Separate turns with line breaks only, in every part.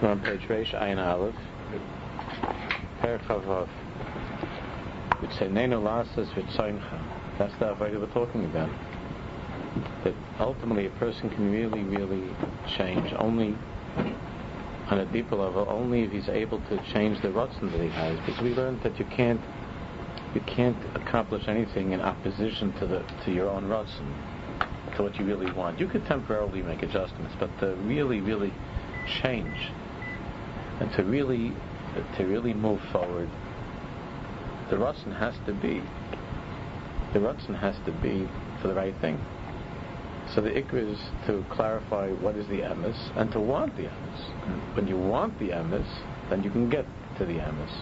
We're on page Ayin Aleph. Perchavav. Lasas. That's the Avodah we're talking about. That ultimately a person can really, really change only on a deeper level, only if he's able to change the rotzen that he has. Because we learned that you can't you can't accomplish anything in opposition to the to your own rotzen, to what you really want. You could temporarily make adjustments, but to really, really change and to really to really move forward, the rotzen has to be the rotzen has to be for the right thing. So the ikra is to clarify what is the emes and to want the emes. When you want the emes, then you can get to the emes.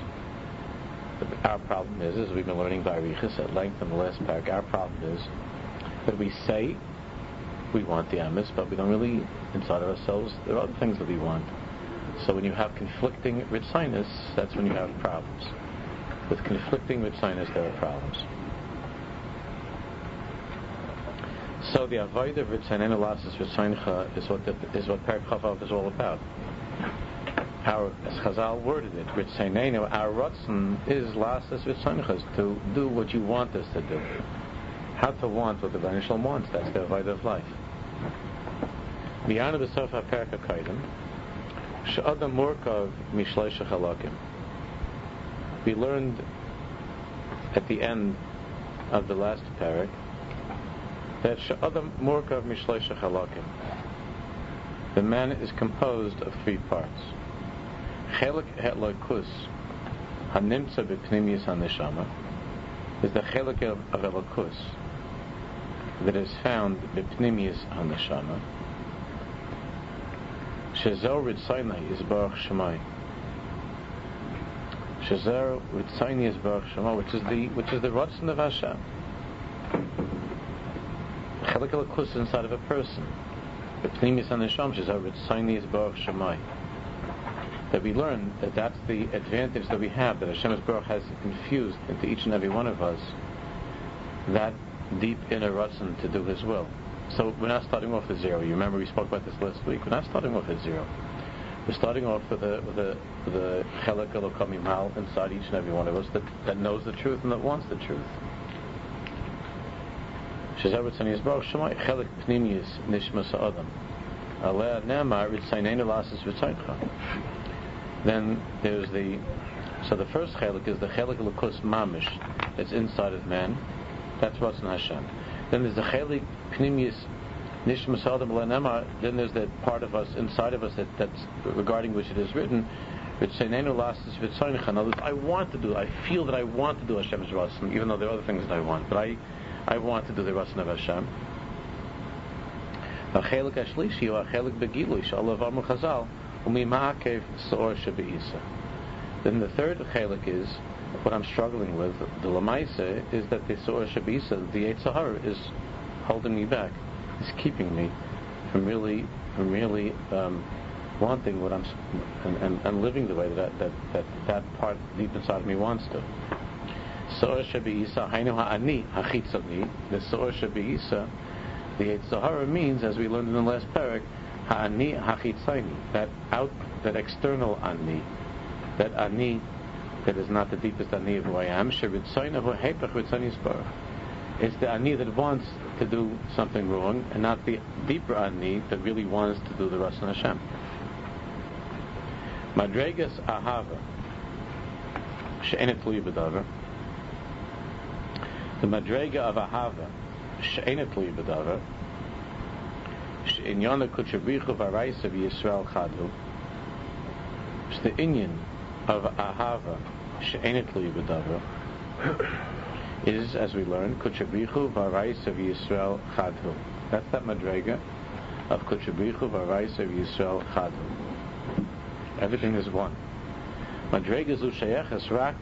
Our problem is, as we've been learning by Riches at length in the last paragraph, our problem is that we say we want the emes, but we don't really, inside of ourselves, there are other things that we want. So when you have conflicting ritzinus, that's when you have problems. With conflicting ritzinus, there are problems. So the avoid of ritzainen elasis ritzaincha is what the, is what Perak is all about. Our, as Chazal worded it, ritzainenu, our rotzen is lasas ritzaincha, to do what you want us to do. How to want what the Banishal wants, that's the avoid of life. The Sofa Perak She'adam Murkav Mishleisha Chalakim. We learned at the end of the last parak that She'adam Murkav Mishleisha Chalakim. The man is composed of three parts. Chelik Hetlokus Hanimtza B'Pnimius HaNeshama is the Chelik of Elokus that is found B'Pnimius HaNeshama Shazer Ritzainai is Baruch Shemai. Shazer Ritzaini is Baruch Shemai, which is the which is the Ratzon of Hashem. Chelik Elikus inside of a person. The Pnimis and Nesham Shazer Ritzaini is Baruch Shemai. That we learn that that's the advantage that we have that Hashem's Baruch has infused into each and every one of us. That deep inner Ratzon to do His will. So we're not starting off at zero. You remember we spoke about this last week. We're not starting off at zero. We're starting off with a with a with a chelik elokami mal inside each and every one of us that, that knows the truth and that wants the truth. Shazarat Baruch Shemai chelik pnimius nishmas adam. Aleh nemar ritzainenu lasis v'tzaycha. Then there's the so the first chelik is the chelik elokus mamish that's inside of man. That's what's in Hashem. Then there's the chelik pnimius nishmas adam. Then there's that part of us inside of us that, that's regarding which it is written. I want to do. I feel that I want to do Hashem's ratzon, even though there are other things that I want. But I, I want to do the ratzon of Hashem. Then the third chelik is what I'm struggling with, the Lamaisa, is that the Surah Shabisa, the Eitzahar, is holding me back, is keeping me from really, from really um, wanting what I'm, and, and, and, living the way that that, that that part deep inside of me wants to. Surah Shabisa, Hainu Ha'ani, Hachitzani, the Surah Shabisa, the Eitzahara means, as we learned in the last parak, Ha'ani Hachitzani, that out, that external Ani, that Ani that is not the deepest ani of who I am. It's the ani that wants to do something wrong, and not the deeper ani that really wants to do the Rasan Hashem. Madregas ahava she'enet. The madrega of ahava she'enet b'davar she'inyana kuchabrichu v'araisa v'Yisrael chadu. It's the Inyan of ahava b'davar is, as we learned, kuchabrichu v'arais of Yisrael chadhu. That's that madrega of kuchabrichu v'arais of Yisrael chadhu. Everything is one. Madrega zu sheyeches rak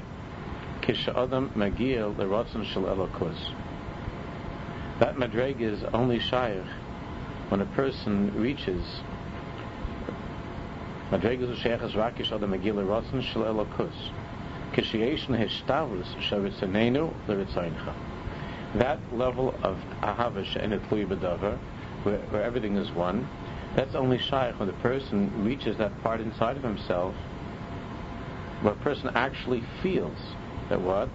kish'adam magiel l'rotzen shel elokus. That madrega is only shayach when a person reaches Madrega zu sheyeches rak kish'adam magiel l'rotzen shel That level of ahava she'enet b'davar, where, everything is one, That's only shaykh when the person reaches that part inside of himself where a person actually feels that what?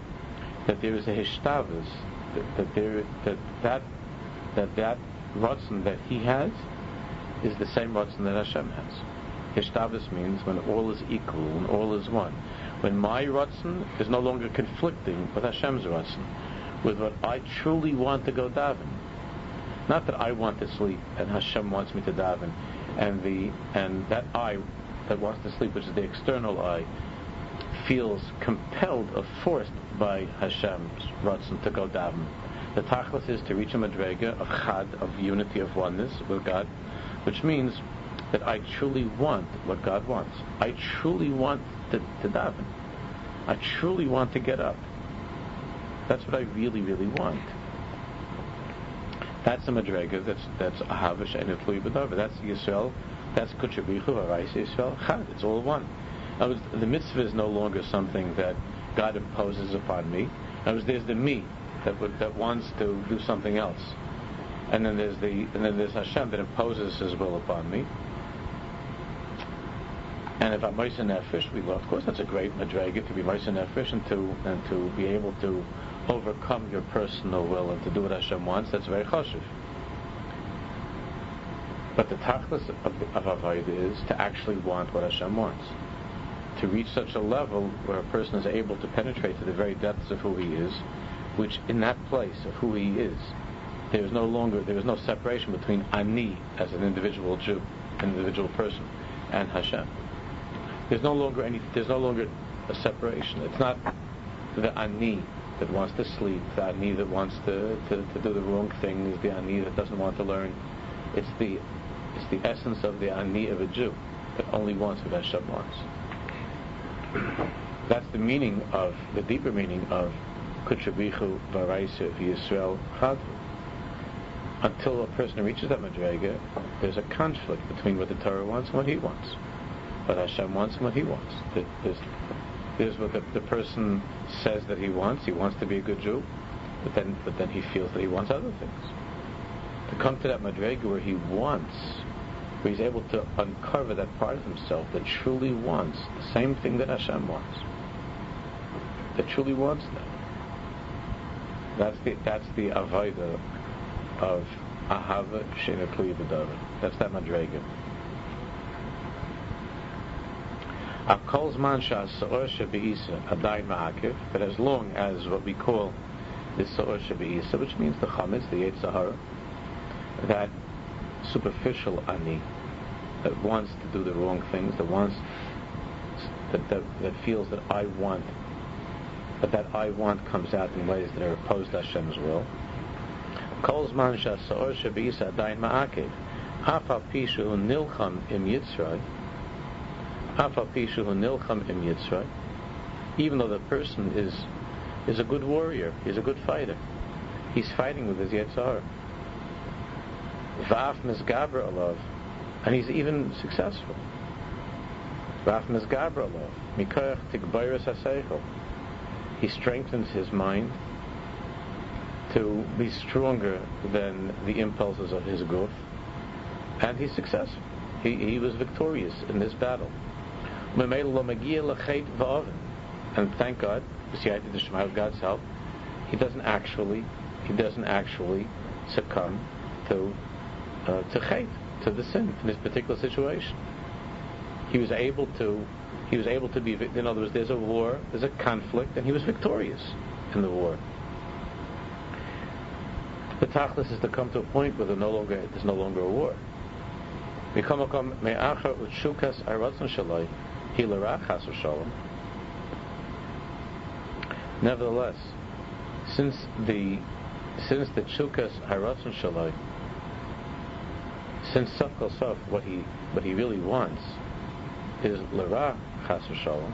That there is a hishtavus, that, that there that that that that that he has is the same rotzen that Hashem has. Hishtavus means when all is equal, when all is one. When my rotzen is no longer conflicting with Hashem's rotzen, with what I truly want to go daven. Not that I want to sleep and Hashem wants me to daven, and the and that I that wants to sleep, which is the external I, feels compelled or forced by Hashem's ratzon to go daven. The tachlis is to reach a madrega of chad, of unity, of oneness with God, which means that I truly want what God wants. I truly want to, to daven. I truly want to get up. That's what I really, really want. That's the madrega. That's that's ahavish and b'davar. That's Yisrael. That's kuchabichu harayis Yisrael. Chad. It's all one. Was, the mitzvah is no longer something that God imposes upon me. Was, there's the me that would, that wants to do something else, and then there's the and then there's Hashem that imposes His will upon me. And if I'm Moisa Nefesh, we of course that's a great madrega to be Moisa Nefesh and to and to be able to overcome your personal will and to do what Hashem wants. That's very chashuv. But the tachlis of, avodah is to actually want what Hashem wants to reach such a level where a person is able to penetrate to the very depths of who he is, which in that place of who he is, there is no longer there is no separation between ani as an individual Jew, an individual person, and Hashem. There's no longer any there's no longer a separation. It's not the ani that wants to sleep, the ani that wants to, to, to do the wrong things, the ani that doesn't want to learn. It's the it's the essence of the ani of a Jew that only wants what Hashem wants. That's the meaning of, the deeper meaning of Kutrabichu Varaisa Yisrael Chadru. Until a person reaches that Madrega, there's a conflict between what the Torah wants and what he wants. What Hashem wants and what he wants. There's, there's what the, the person says that he wants. He wants to be a good Jew, but then, but then he feels that he wants other things. To come to that Madrega where he wants where he's able to uncover that part of himself that truly wants the same thing that Hashem wants. That truly wants that. That's the that's the avodah of ahava shena b'david. That's that madrega. Akol zman sha'asor shebeisa adayin ma'akiv, but as long as what we call the sa'or shebeisa, which means the chametz, the Yetzirah, that superficial ani that wants to do the wrong things, that wants that, that, that feels that I want, but that I want comes out in ways that are opposed to Hashem's will. Kol zman shasor shabisa adayin ma'akev, afal pishu nilcham im yitzray, afal pishu nilcham im yitzray, even though the person is is a good warrior, he's a good fighter, he's fighting with his yitzhar. Vaf misgaber alav, and he's even successful. Raf misgaber alav, mikoyach tigbayras. He strengthens his mind to be stronger than the impulses of his growth, and he's successful. He, he was victorious in this battle. And thank God, with God's help, he doesn't actually he doesn't actually succumb to uh, to hate, to the sin in this particular situation. He was able to, he was able to be, in other words, there's a war, there's a conflict, and he was victorious in the war. The tachlis is to come to a point where no longer, there's no longer a war. Nevertheless, since the since the chukas haratzon shalai since Saf Kol Saf, what he what he really wants is Lara Chas Shalom.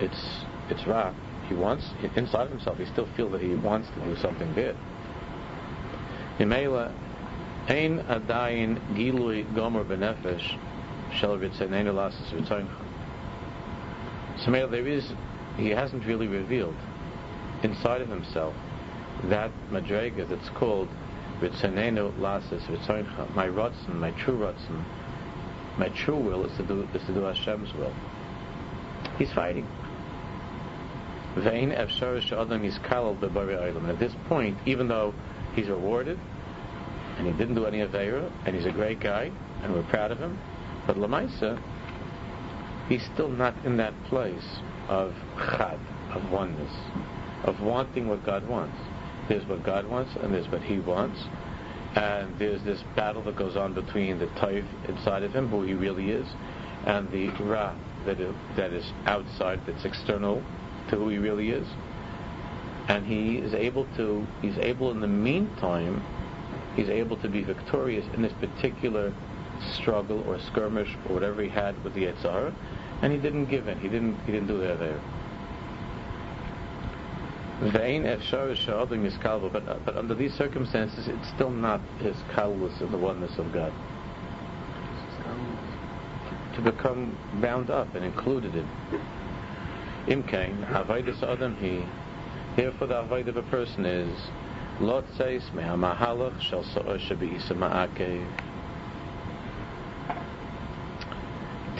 It's it's Ra. He wants inside of himself. He still feels that he wants to do something bad. Imela Ein Adayin Gilui Gomer Benefesh So there is he hasn't really revealed inside of himself that madrega that's called Ritzenenu lasses ritzoincha. My rotzen, my true rotzen, my true will is to do is to do Hashem's will. He's fighting. Vein efsharish adam is bebari At this point, even though he's rewarded and he didn't do any avera and he's a great guy and we're proud of him, but lamaisa, he's still not in that place of chad, of oneness, of wanting what God wants. There's what God wants and there's what he wants. And there's this battle that goes on between the taif inside of him, who he really is, and the ra that is, that is outside, that's external to who he really is. And he is able to, he's able in the meantime, he's able to be victorious in this particular struggle or skirmish or whatever he had with the Yetzirah, and he didn't give in. He didn't. He didn't do shabbu miskalbo, but, but under these circumstances, it's still not his kalvus in the oneness of God. To become bound up and included in. Imkain, avodas adam he. Therefore, the avoid of a person is lot says me'amahalach sa'or shebe'isa ma'akev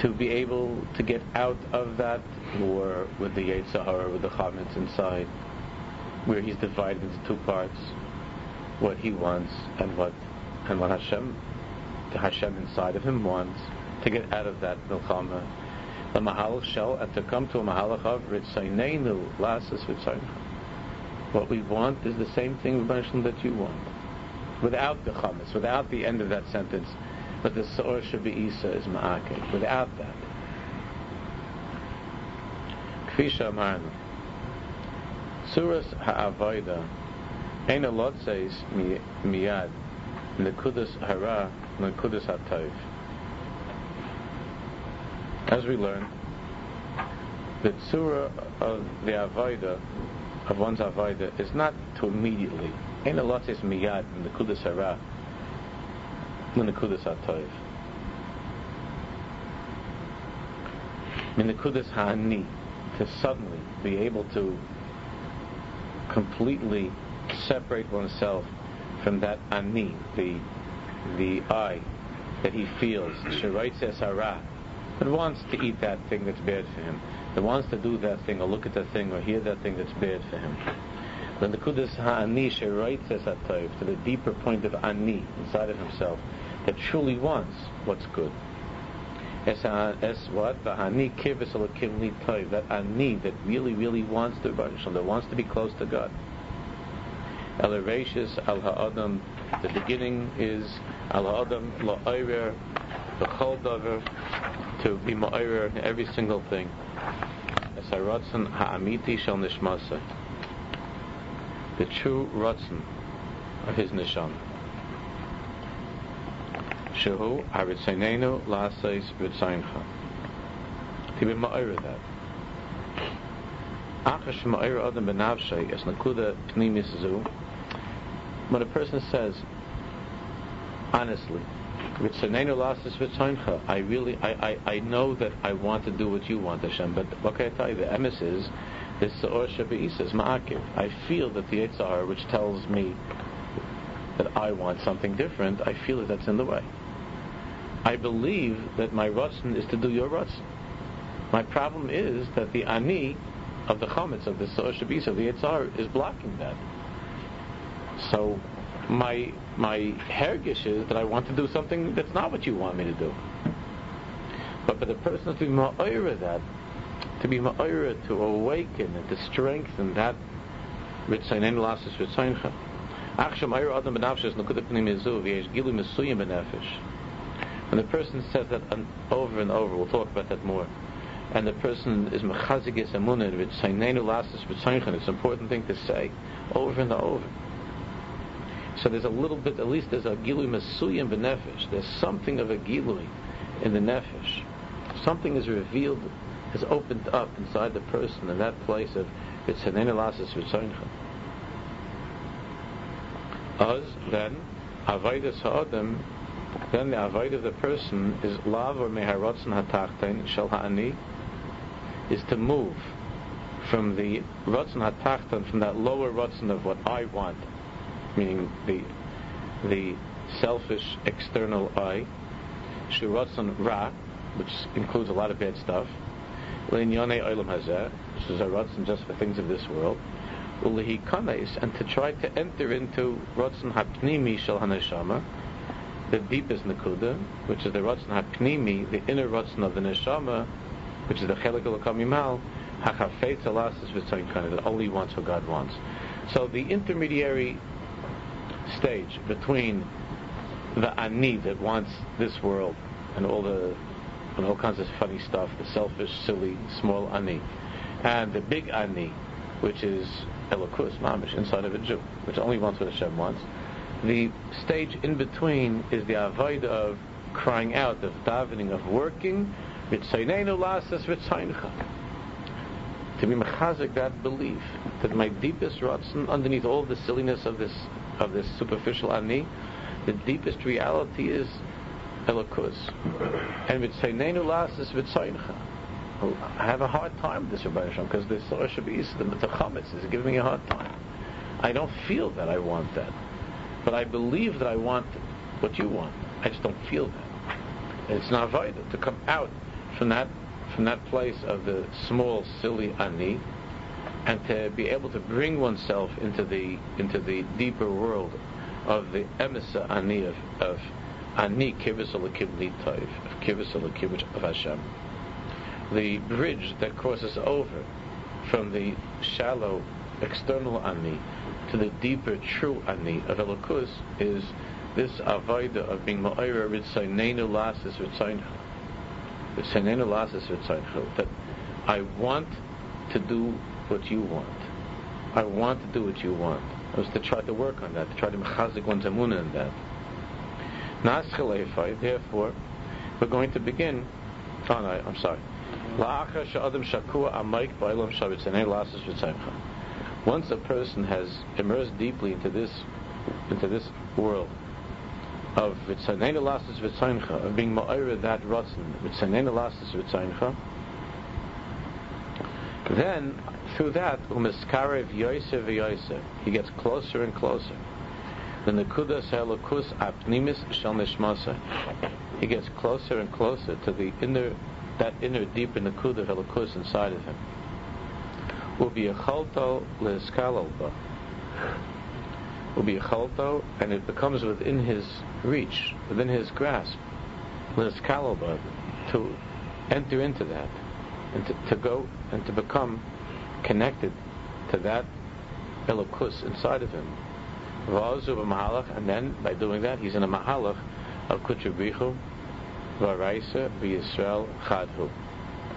to be able to get out of that war with the Yetzirah, with the Chametz inside, where he's divided into two parts, what he wants and what and what Hashem, the Hashem inside of him wants, to get out of that milchama. The mahalach shell, and to come to a mahalach of ritzaynenu lasas. What we want is the same thing, that you want, without the chametz, without the end of that sentence but the Sa'or Isa is Ma'ake. Without that. Kfisha Amarna. Suras Ha'avoida Ein says miyad Nekudas hara Nekudas hatayv. As we learn, the surah of the avoida of one's avoida is not to immediately. Ein says miyad Nekudas hara Minekudas HaToiv. Minekudas HaAni, to suddenly be able to completely separate oneself from that Ani, the, the I that he feels, Shiraitzes Hara, that wants to eat that thing that's bad for him, that wants to do that thing or look at that thing or hear that thing that's bad for him. Then the Nekudas Ha'ani Shiraitzes HaToiv, to the deeper point of Ani inside of himself, that truly wants what's good. As what? The ani kivis toiv. That ani that really, really wants to that wants to be close to God. Elevations al ha'adam. The beginning is al ha'adam la'ayrer b'chol davar to be ma'ayrer in every single thing. As a ratzon ha'amiti shel nishmasa. The true ratzon of his nisham. Shehu Haritzeinenu Lasais Ritzaincha. To be ma'ira that. Achash ma'ira adam benavshay es nakuda pnimis zu. When a person says, honestly, Ritzainenu Lasais Ritzaincha, I really, I, I, I know that I want to do what you want, Hashem, but what can I tell you? The emes is, this Sa'or Shabba'isa is ma'akiv. I feel that the Yitzhar, which tells me that I want something different, I feel that that's in the way. I believe that my ratzon is to do your ratzon. My problem is that the ani of the chametz of the sour shabis of the yitzar is blocking that. So my my hergish is that I want to do something that's not what you want me to do. But for the person to be ma'ira that, to be ma'ira to awaken and to strengthen that ritzayin lasis ritzayincha. Achshem ayir adam benafshes nukudah pnim gilu mesuyim benefesh. When the person says that over and over, we'll talk about that more, and the person is mechazigis amunah with sainenu lasas v'tzayin, it's an important thing to say over and over. So there's a little bit, at least there's a gilui masuyim b'nefesh. There's something of a gilui in the nefesh. Something is revealed, is opened up inside the person in that place of v'tzayin lasas v'tzayin. Us then, avodas ha'adam then the avoid of the person is lav or meharotzen hatachtain shel ha'ani is to move from the rotzen hatachtan from that lower rotzen of what I want, meaning the the selfish external I, Shuratzon Ra, which includes a lot of bad stuff, Leinyane Olam Hazeh, which is a Ratzon just for things of this world, Ulihi Kanes, and to try to enter into Ratzon Hapnimi Shel Haneshama, the deepest Nakuda, which is the Ratzon Hapnimi, the inner Ratzon of the Neshama, which is the Chelik Kamimal, Hachafet Alasis V'Tzayin that only wants what God wants. So the intermediary stage between the ani that wants this world and all the and all kinds of funny stuff, the selfish, silly, small ani, and the big ani, which is elokus mamish inside of a Jew, which only wants what Hashem wants. The stage in between is the avoid of crying out, of davening, of working, to be mechazik that belief that my deepest rotzen underneath all the silliness of this of this superficial ani, the deepest reality is elokus. And v'tzaynenu lasas v'tzayncha. I have a hard time with this Rabbi Hashem because the this Rosh the Chametz is giving me a hard time. I don't feel that I want that, but I believe that I want what you want. I just don't feel that. it's not vital to come out from that from that place of the small, silly ani, and to be able to bring oneself into the into the deeper world of the emissa ani of, of ani kibbutz alakim toiv of Hashem. The bridge that crosses over from the shallow external ani to the deeper true ani of Elokus is this avoida of being ma'ira ritzaynenu lasis ritzayncha. Ritzaynenu lasis ritzayncha. That I want to do what you want. I want to do what you want. I was to try to work on that, to try to mechazik one's amuna in that. Therefore, we're going to begin. Oh no, I'm sorry. Once a person has immersed deeply into this into this world of of being ma'ira that rotzen, then through that, umiskarev yosef v'yosef, he gets closer and closer. The nekudas helakus apnimis shel. He gets closer and closer to the inner, that inner deep nekuda helakus inside of him. Will be a chalto leskalalba. Will be a chalto, and it becomes within his reach, within his grasp, leskalalba, to enter into that, and to, to go and to become connected to that elokus inside of him. And then, by doing that, he's in a mahalach of kutrabichu v'araisa v'yisrael chadhu,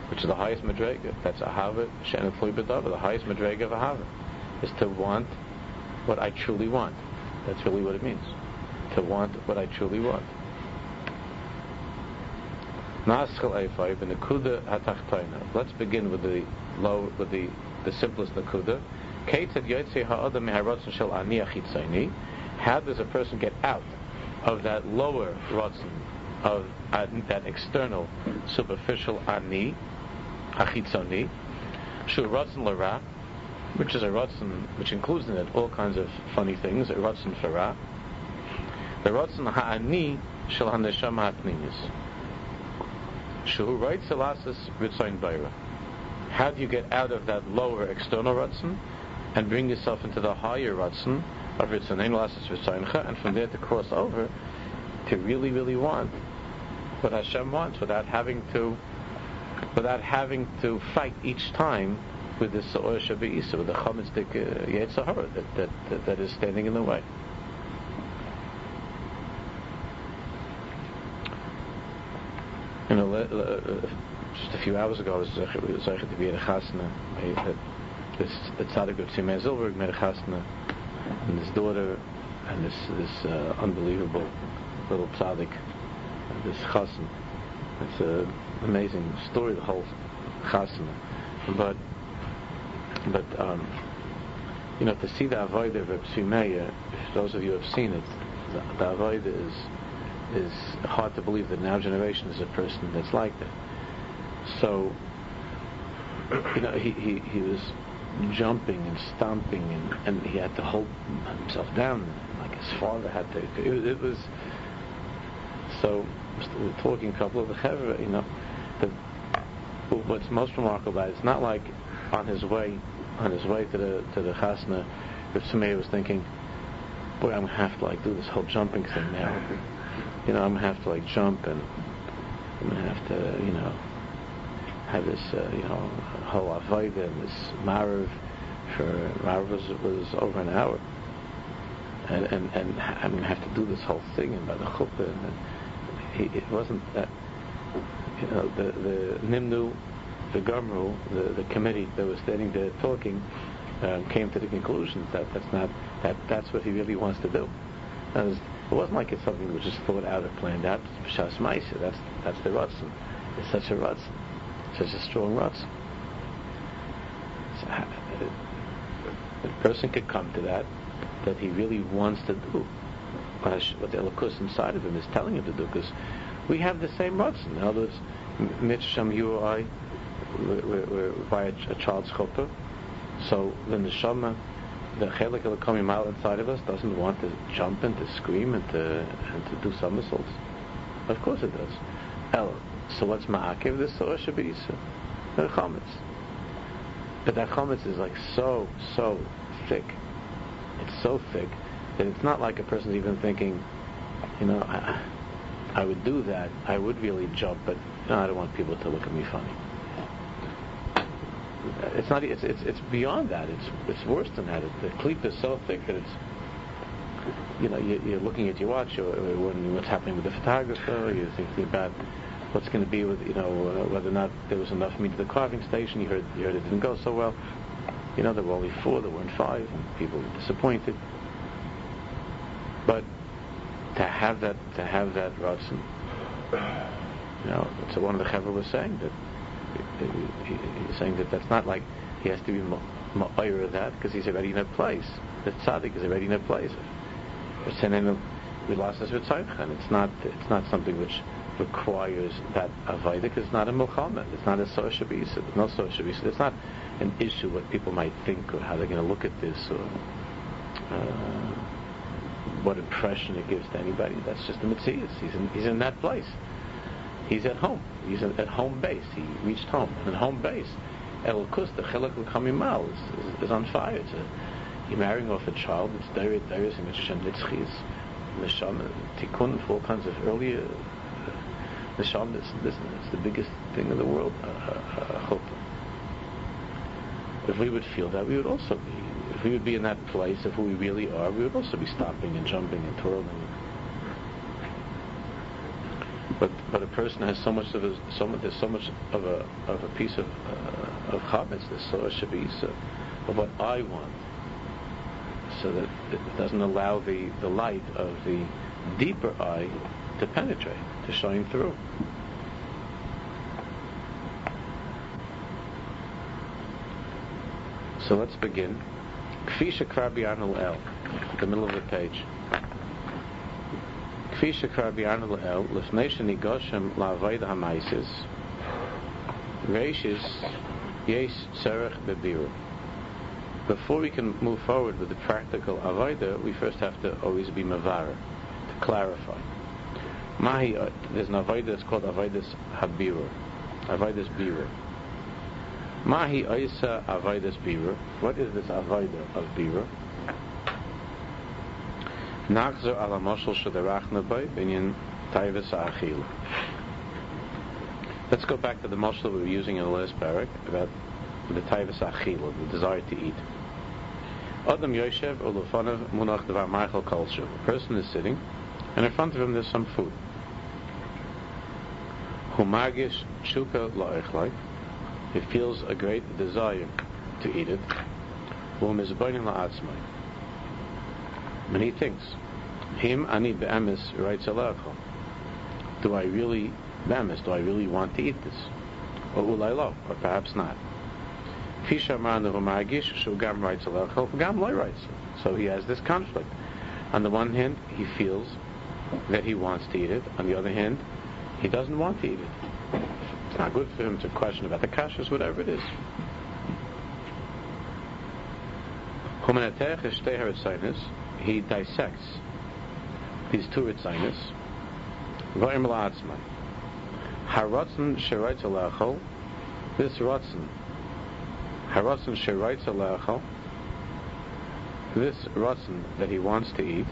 which is the highest madrega. That's ahava she'en b'dava. The highest madrega of ahava is to want what I truly want. That's really what it means. To want what I truly want. Let's begin with the low, with the the simplest nakuda. How does a person get out of that lower rotzen, of uh, that external, superficial ani, achitzoni, shu rotzen lara, which is a rotzen, which includes in it all kinds of funny things, a rotzen fara. The rotzen ha'ani shel haneshama ha'pnimis. Shu writes elasis ritzayin bayra. How do you get out of that lower external Ratzon and bring yourself into the higher Ratzon of Ritzonein Lasses Ritzoincha and from there to cross over to really, really want what Hashem wants without having to without having to fight each time with the Sa'or Isa, with the Chametzik uh, that, that, that, is standing in the way. You know, uh, just a few hours ago, I was zeicher to be at a chasna. This tzaddik of Tzimei Zilberg and his daughter, and this this uh, unbelievable little tzaddik, this chasna. It's an amazing story, the whole chasna. But but um, you know, to see the avodah of Tzimei, those of you have seen it, the, the avodah is is hard to believe that now generation is a person that's like that. So, you know, he, he, he was jumping and stomping, and, and he had to hold himself down, like his father had to. It, it was so. We're talking a couple of the chevra, you know. The, what's most remarkable about it, it's not like on his way on his way to the to the chasna, if somebody was thinking, boy, I'm gonna have to like do this whole jumping thing now. You know, I'm gonna have to like jump and I'm gonna have to, you know, have this, uh, you know, whole avodah and this marav for marav was, was over an hour. And, and, and I'm going to have to do this whole thing and by the chuppah. And he, it wasn't that, you know, the, the Nimnu, the Gomru, the, the committee that was standing there talking, um, came to the conclusion that that's not, that that's what he really wants to do. it wasn't like it's something was just thought out or planned out. Shas That's, that's the Ratzin. It's such a Ratzin such a strong rutz. So, uh, a person could come to that, that he really wants to do what the Elokus inside of him is telling him to do, because we have the same rutz. In other words, Mitcham, you or I, by a, child's chuppah, so the neshama, uh, the chelik coming out inside of us doesn't want to jump and to scream and to, and to do somersaults. Of course it does. Ella, so what's ma'akiv? The surah should be the chametz. But that chametz is like so, so thick. It's so thick that it's not like a person's even thinking, you know, I, I would do that. I would really jump, but no, I don't want people to look at me funny. It's not. It's it's, it's beyond that. It's it's worse than that. The cleat is so thick that it's. You know, you, are looking at your watch, or, or what's happening with the photographer. You're thinking about what's going to be with you know uh, whether or not there was enough meat at the carving station. You heard you heard it didn't go so well. You know there were only four, there weren't five, and people were disappointed. But to have that to have that Ratzin, you know, so one of the Chevra was saying that he, he's saying that that's not like he has to be ma'ir of that because he's already in a place. The tzaddik is already in a place. It's not it's not something which requires that because it's not a milchama. It's not a social bisa. There's no social. It's not an issue what people might think or how they're going to look at this or uh, what impression it gives to anybody. That's just the mitzvah. He's in, he's in that place. He's at home. He's at home base. He reached home. And at home base, El Kus, the L'Kamimal, is, is, is on fire. It's a, you're marrying off a child. It's Deret, Deret, Mitzvah, Nitzchis, Neshama, Tikkun, for all kinds of earlier the Shabbos, this is the biggest thing in the world. Uh if we would feel that, we would also be. If we would be in that place, of who we really are, we would also be stopping and jumping and twirling. But but a person has so much of a so much there's so much of a of a piece of uh, of chametz, there's so much of what I want, so that it doesn't allow the the light of the deeper eye to penetrate, to shine through. So let's begin. Kfisha Krabianu El, the middle of the page. Kfisha Krabianu El, Lefnation Igoshem La'avoida Hamaisis, Reishis Yes Serech Bebiru. Before we can move forward with the practical avodah, we first have to always be mavara, to clarify. Mahi, uh, there's an avodah that's called avodas habirur, avodas birur. Mahi oisa avodas birur. What is this avodah of birur? Nachzer ala moshel shadarachna bay binyan taivas achil. Let's go back to the moshel we were using in the last parak about the taivas achil, the desire to eat. Adam Yoshev Ulufanav Munach Devar Michael culture. A person is sitting, and in front of him there's some food. Humagish chuka la'echlai. He feels a great desire to eat it. When he thinks, him ani be'emes writes Do I really be'emes? Do I really want to eat this? Or ulaylo? Or perhaps not. Fishamanu humagish shugam writes gam loy writes. So he has this conflict. On the one hand, he feels that he wants to eat it. On the other hand, he doesn't want to eat it. It's not good for him to question about the kashas, whatever it is. He dissects these two Ritzinus. V'im la'atzman. Haratzon sheroitz alechol. This Ratzon. Haratzon sheroitz alechol. This Ratzon that he wants to eat.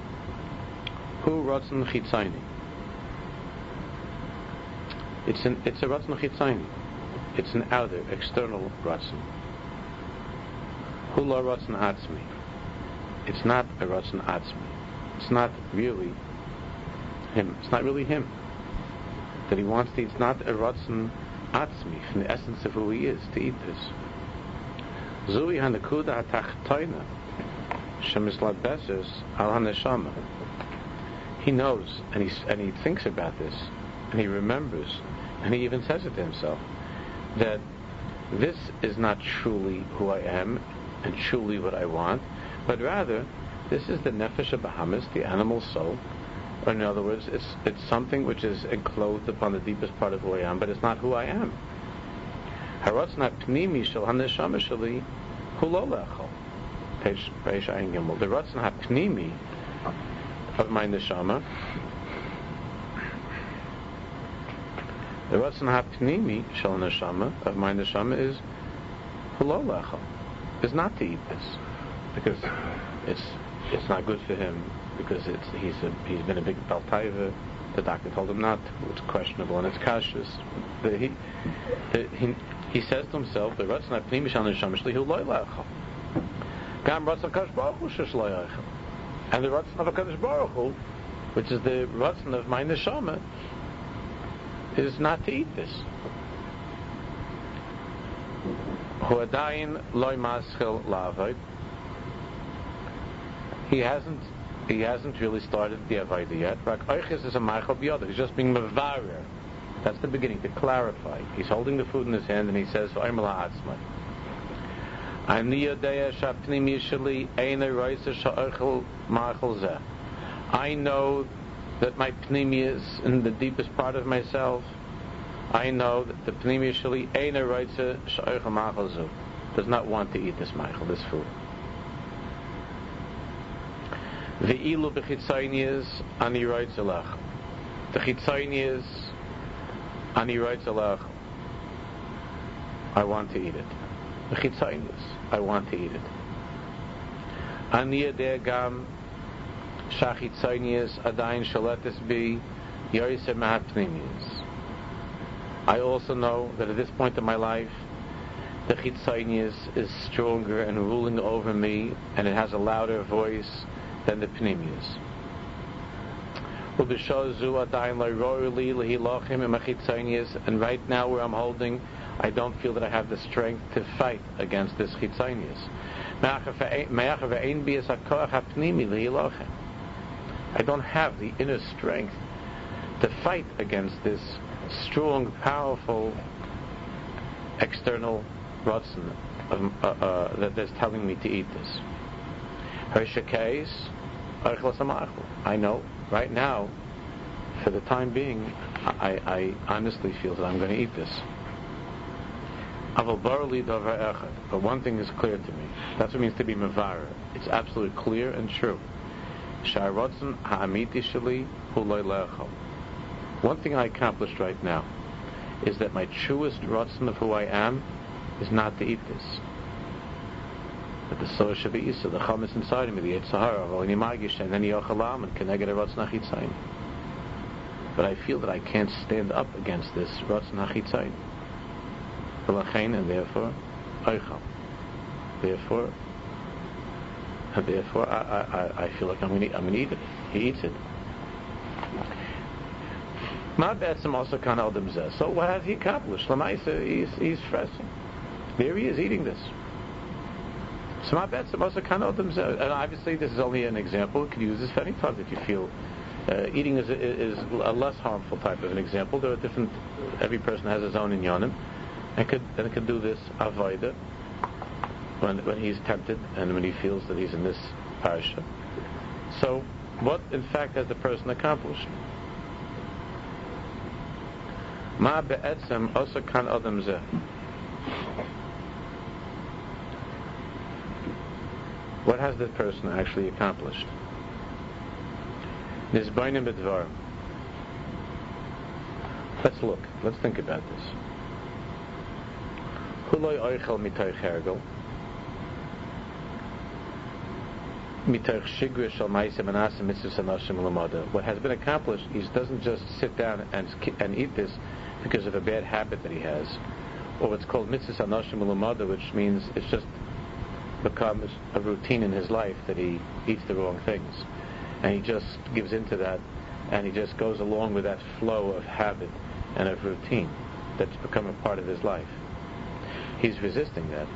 Who Ratzon chitzayni. It's an it's a Ratzon chitzayni. It's an outer, external Ratzon. Hu la Ratzon atzmi. It's not a Ratzon atzmi. It's not really him. It's not really him. That he wants to, it's not a Ratzon atzmi, from the essence of who he is, to eat this. Zui hanakuda hatachtoina, shemislad beses al haneshama. He knows, and he, and he thinks about this, and he remembers, and he even says it to himself, that this is not truly who I am, and truly what I want, but rather, this is the nefesh of Bahamas, the animal soul, or in other words, it's, it's something which is enclosed upon the deepest part of who I am, but it's not who I am. Page. The ratzna pnimi of my neshama, the ratzna pnimi shel neshama of my neshama is hulolechol. Is not to eat this because it's it's not good for him because it's he's a, he's been a big baltaiva. The doctor told him not. It's questionable and it's cautious. The, he, the, he he says to himself, "The ratzon pnimi shal neshama shli hu loy leachal." Gam ratzon leachal. And the ratzon of a kadosh baruch hu, which is the ratzon of my neshama, is not to eat this. He hasn't he hasn't really started the Avodah yet. Rak Oiches is a Maichel B'yodah. He's just being Mavarer. That's the beginning, to clarify. He's holding the food in his hand and he says, Oimel Ha'atzmai. I know that my pnimi is in the deepest part of myself. I know that the pnimi Yishali Eina Roisa Sha'ochel Maichel Zeh does not want to eat this Maichel, this food. The ilu bechitzaynias ani roitzalach. The chitzaynias ani roitzalach. I want to eat it. The chitzaynias. I want to eat it. Ani der gam shachitzaynias adayin shaletis bi yorisem mahatpnimias. I also know that at this point in my life, the chitzaynias is stronger and ruling over me, and it has a louder voice than the Pnimius. And right now where I'm holding, I don't feel that I have the strength to fight against this chitzonius. I don't have the inner strength to fight against this strong, powerful external rotzen uh, uh, that is telling me to eat this. I know right now, for the time being, I, I honestly feel that I'm going to eat this. But one thing is clear to me. That's what it means to be mavara. It's absolutely clear and true. One thing I accomplished right now is that my truest rotzen of who I am is not to eat this. But the soul should be Isa, the chametz inside of me, the Yitzhahara, Volini Magish, and then Yochalam, and Keneged Rotz Nachitzayin. But I feel that I can't stand up against this Rotz And therefore, Eichel. Therefore, therefore, I, I, I feel like I'm going to eat it. He eats it. My Betzim also kind of So what has he accomplished? Lamaisa, he's he's. There he is eating this. So my bet some also kind of and obviously this is only an example. You can use this for any time if you feel uh, eating is, is a less harmful type of an example. There are different. Every person has his own inyanim, and could and do this avoida when when he's tempted and when he feels that he's in this parasha. So, what in fact has the person accomplished? Ma be'etzem also kan adam. What has the person actually accomplished? Let's look. Let's think about this. Oichel mitoich hergel. Mitoich shal. What has been accomplished, he doesn't just sit down and, and eat this because of a bad habit that he has, or what's called mitzvah sanoshim lamada, which means it's just becomes a routine in his life that he eats the wrong things. And he just gives into that and he just goes along with that flow of habit and of routine that's become a part of his life. He's resisting that.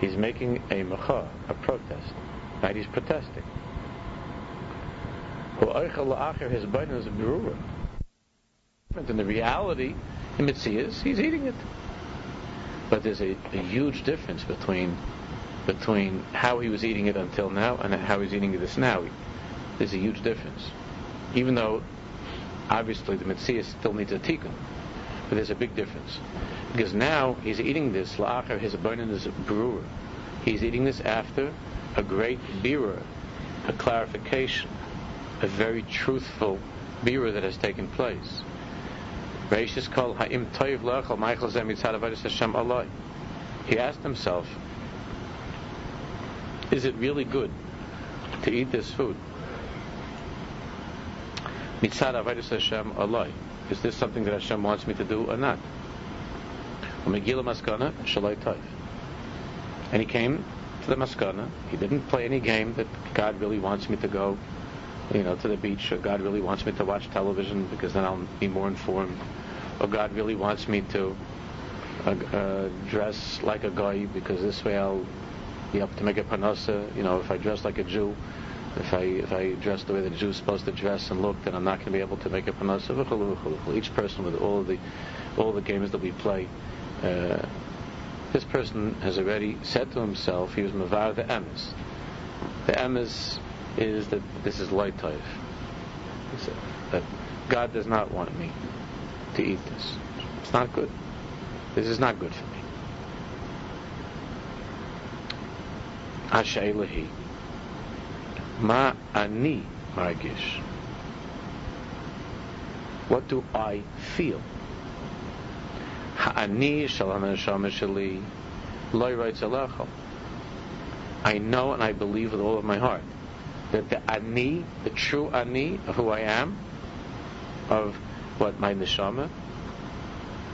He's making a macha, a protest. Right? He's protesting. His is And the reality, in Mitzias, he's eating it. But there's a, a huge difference between between how he was eating it until now and how he's eating it this now. There's a huge difference. Even though, obviously, the Mitzvah still needs a tikkun, but there's a big difference. Because now he's eating this, la'achar, his abundant is brewer. He's eating this after a great birur, a clarification, a very truthful birur that has taken place. He asked himself, is it really good to eat this food? Mitzad Avodas Hashem aloi. Is this something that Hashem wants me to do or not? And he came to the Maskana. He didn't play any game that God really wants me to go, you know, to the beach, or God really wants me to watch television because then I'll be more informed, or God really wants me to uh, uh, dress like a guy because this way I'll be able to make a panasa. You know, if I dress like a Jew, if I if I dress the way the Jew is supposed to dress and look, then I'm not going to be able to make a panasa. Each person with all the all the games that we play. Uh, this person has already said to himself he was mavar the emes. The emes is that this is light type. That God does not want me to eat this. It's not good. This is not good for me. Ashailahi. Ma ani margish. What do I feel? Ha'ani shalom neshama shali loy alecha. I know and I believe with all of my heart that the ani, the true ani of who I am, of what my neshama,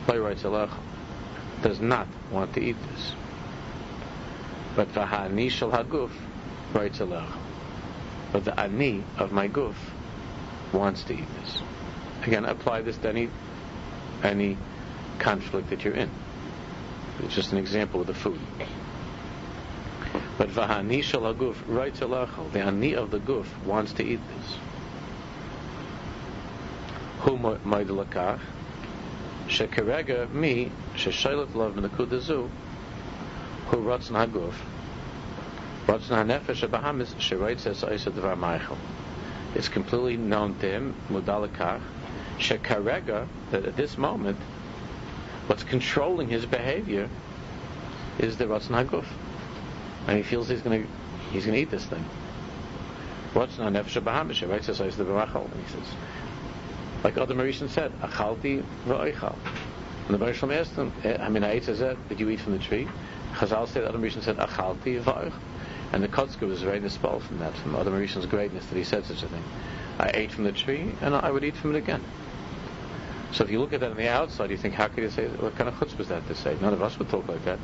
loy alecha, does not want to eat this. But v'ha'ani shel haguf writes alech. But the ani of my guf wants to eat this. Again, apply this to any any conflict that you're in. It's just an example of the food. But v'ha'ani shel haguf writes alech. The ani of the guf wants to eat this. Who Hu mo'id shekerega mi sheshaylet love menakudazu who rotzen haguf, rotzen hanefesh abahamis sheroitz es oisa devar meichel. It's completely known to him, mudalakach, shekarega, that at this moment, what's controlling his behavior is the rotzen haguf. And he feels he's going to he's going to eat this thing. Not nefesh abahamis sheroitz es oisa devar meichel. And he says, like Adam HaRishon said, achalti v'oichal. And the Baruch asked him, eh, I mean, I ate did you eat from the tree? Chazal said, other Mauritians said, Achalti Yvarch. And the Kotzker was very dispelled from that, from other Mauritians' greatness, that he said such a thing. I ate from the tree, and I would eat from it again. So if you look at that on the outside, you think, how could you say, what kind of chutzpah was that to say? None of us would talk like that.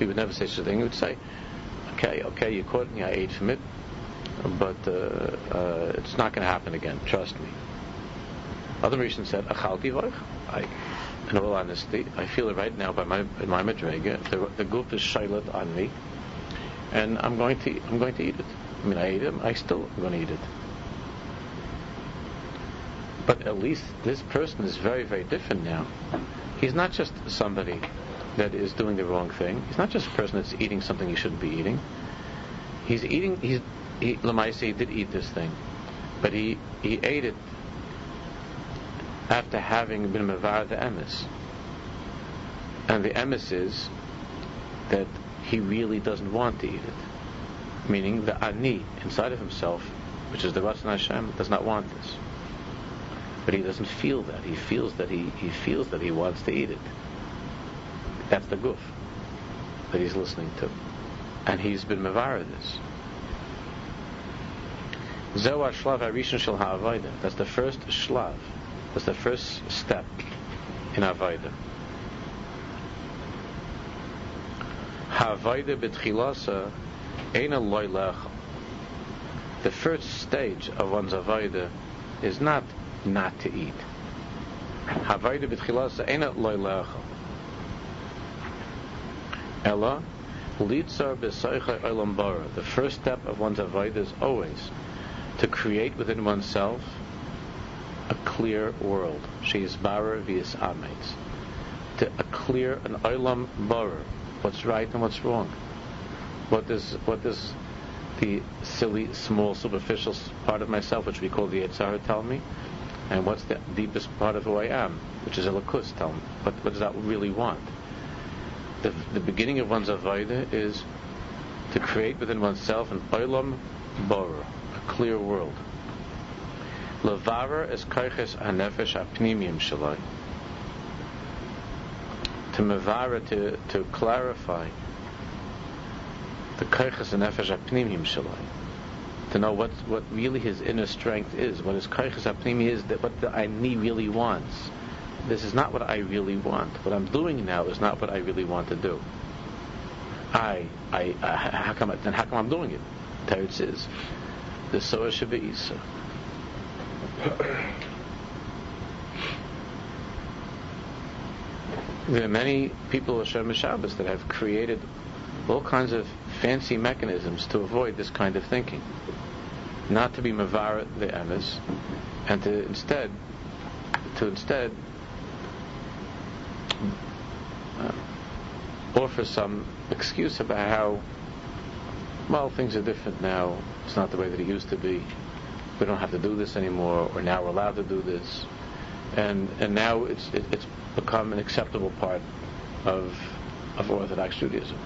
We would never say such a thing. We would say, okay, okay, you caught me, I ate from it, but uh, uh, it's not going to happen again, trust me. Other Mauritians said, Achalti Varch. I in all honesty, I feel it right now by my in my madrega. The, the goof is shilat on me, and I'm going to I'm going to eat it. I mean, I ate it. I still am going to eat it. But at least this person is very very different now. He's not just somebody that is doing the wrong thing. He's not just a person that's eating something he shouldn't be eating. He's eating. He's he, Lamaisi did eat this thing, but he he ate it after having been mavar the emes. And the emes is that he really doesn't want to eat it. meaning the ani inside of himself, which is the Ratzon Hashem, does not want this. But he doesn't feel that. He feels that he, he feels that he wants to eat it. That's the goof that he's listening to. And he's been mavara this. Zewa shlav harishon shel ha'avayda. That's the first shlav. That's the first step in avayda. Ha'avayda b'tchilasa eina loy lecha. The first stage of one's avayda is not not to eat. Ha'avayda b'tchilasa eina loy lecha. Ella, litzar b'soicha olam bara. The first step of one's avayda is always to create within oneself a clear world. She is bara vias amates. To a clear an olam bara, what's right and what's wrong. What does what does the silly, small, superficial part of myself, which we call the Yetzer Hara, tell me? And what's the deepest part of who I am, which is Elikus, tell me? What, what does that really want? The, the beginning of one's Avodah is to create within oneself an Olam a clear world. Levara is kaiches hanefesh apnimim shalai. To mevara, to, to clarify the kaiches hanefesh apnimim shalai. To know what what really his inner strength is, what his kaiches apnimi is, that what the ani really wants. This is not what I really want. What I'm doing now is not what I really want to do. I, I, uh, how come? Then how come I'm doing it? Teretz is the Soa Isa. There are many people of Shem Shabbos that have created all kinds of fancy mechanisms to avoid this kind of thinking. Not to be Mavara the Emes, and to instead to instead uh, offer some excuse about how well, things are different now. It's not the way that it used to be. We don't have to do this anymore, or now we're allowed to do this, and and now it's it, it's become an acceptable part of of Orthodox Judaism.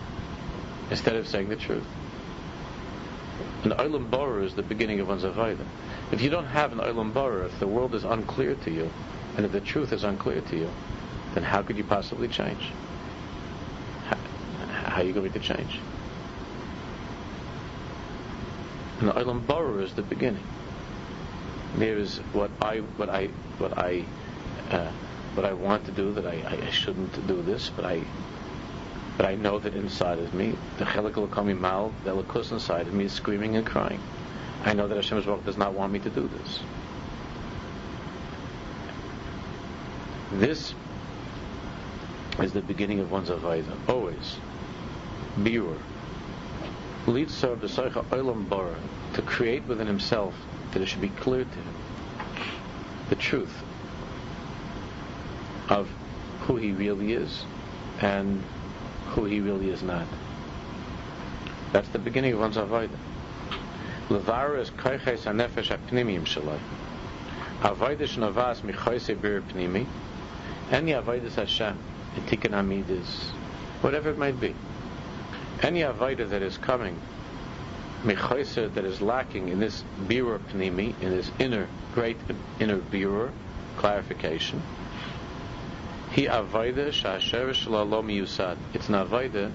Instead of saying the truth, an olam bara is the beginning of one's avodah. If you don't have an olam bara, if the world is unclear to you, and if the truth is unclear to you, then how could you possibly change? How, how are you going to change? And the Olam is the beginning. There is what I what I what I uh, what I want to do that I, I shouldn't do this, but I but I know that inside of me, the chelik kami mal, the elikus inside of me is screaming and crying. I know that Hashem does not want me to do this. This is the beginning of one's avodah. Always, birur, Litzar b'soicha olam bara, to create within himself that it should be clear to him the truth of who he really is and who he really is not. That's the beginning of one's avodah. Levara is koiches hanefesh apnimiyim shalai. Avodah shnavas michoise bir pnimi. Any avodah Hashem, etikin amidis, whatever it might be any avodah that is coming, mechoiser that is lacking in this birur pnimi, in this inner, great inner birur, clarification, he avodah shasher shalom yusad. It's an avodah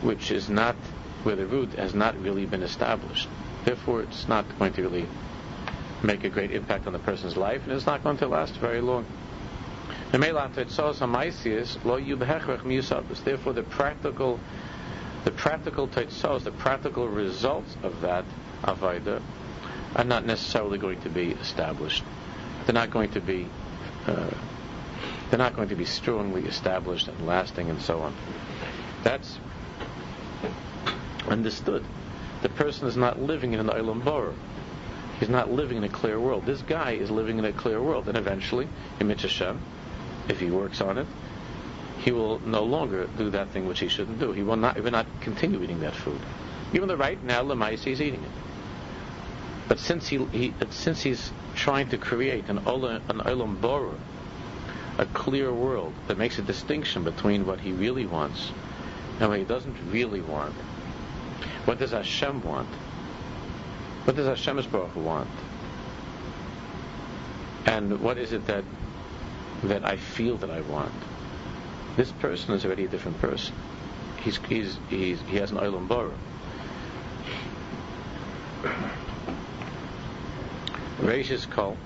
which is not, where the root has not really been established. Therefore, it's not going to really make a great impact on the person's life, and it's not going to last very long. Therefore, the practical, the practical tetzos, the practical results of that avodah, are not necessarily going to be established. They're not going to be, uh, they're not going to be strongly established and lasting, and so on. That's understood. The person is not living in an olam bara. He's not living in a clear world. This guy is living in a clear world, and eventually, in Hashem, if he works on it, he will no longer do that thing which he shouldn't do. He will not, he will not continue eating that food. Even though right now, Lemais is eating it. But since he, he since he's trying to create an olam, an olam a clear world that makes a distinction between what he really wants and what he doesn't really want, What does Hashem want? What does Hashem's Baruch want? And what is it that that I feel that I want? This person is already a different person. He's, he's, he's, he has an Olam Bara. Reish is called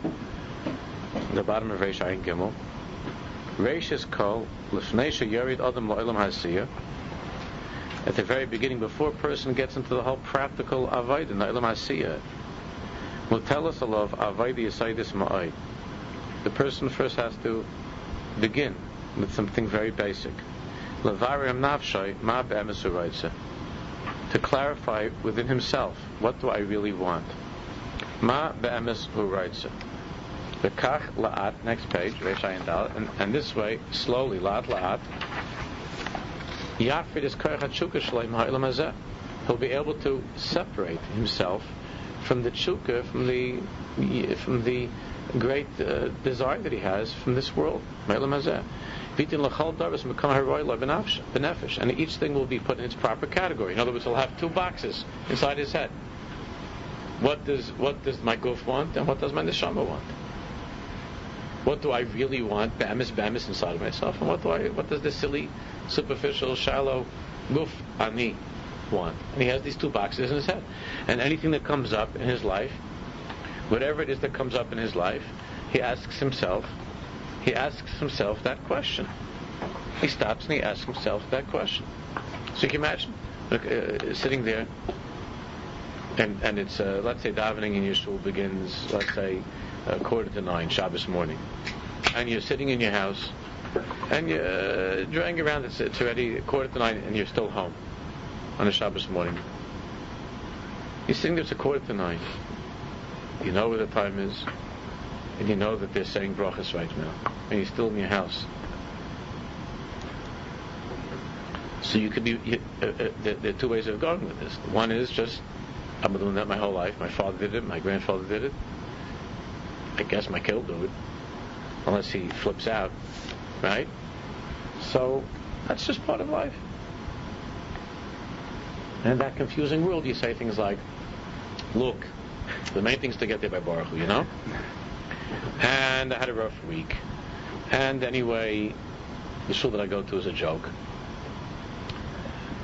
the bottom of Reish Ayin Gimel. Reish is called Lefnesha Yarid Adam Hasiyah. At the very beginning, before a person gets into the whole practical avoid in the Ilam Hasiyah, will tell us a love avoid Yasaidis Ma'ay. The person first has to begin with something very basic. Levarim Nafshay Ma To clarify within himself, what do I really want? Ma be'emes huraitza. V'kach la'at, next page, Dal, and, and this way, slowly, la'at la'at, Yafrid is. He'll be able to separate himself from the tshuka, from the from the great uh, desire that he has from this world. And each thing will be put in its proper category. In other words, he'll have two boxes inside his head. What does what does my goof want, and what does my neshama want? What do I really want? Bamis, bamis inside of myself, and what do I? What does this silly, superficial, shallow goof ani want? And he has these two boxes in his head, and anything that comes up in his life, whatever it is that comes up in his life, he asks himself. He asks himself that question. He stops and he asks himself that question. So you can imagine look, uh, sitting there and and it's uh, let's say davening in Yeshua begins let's say a quarter to nine Shabbos morning, and you're sitting in your house, and you're uh, driving around. It's, it's already quarter to nine, and you're still home on a Shabbos morning. You're sitting there. It's a quarter to nine. You know where the time is, and you know that they're saying brachas right now, and you're still in your house. So you could be. Uh, uh, there, there are two ways of going with this. One is just been doing that my whole life. My father did it. My grandfather did it. I guess my do it, unless he flips out, right? So that's just part of life. And in that confusing world, you say things like, "Look, the main thing is to get there by Baruch you know." And I had a rough week. And anyway, the shul that I go to is a joke.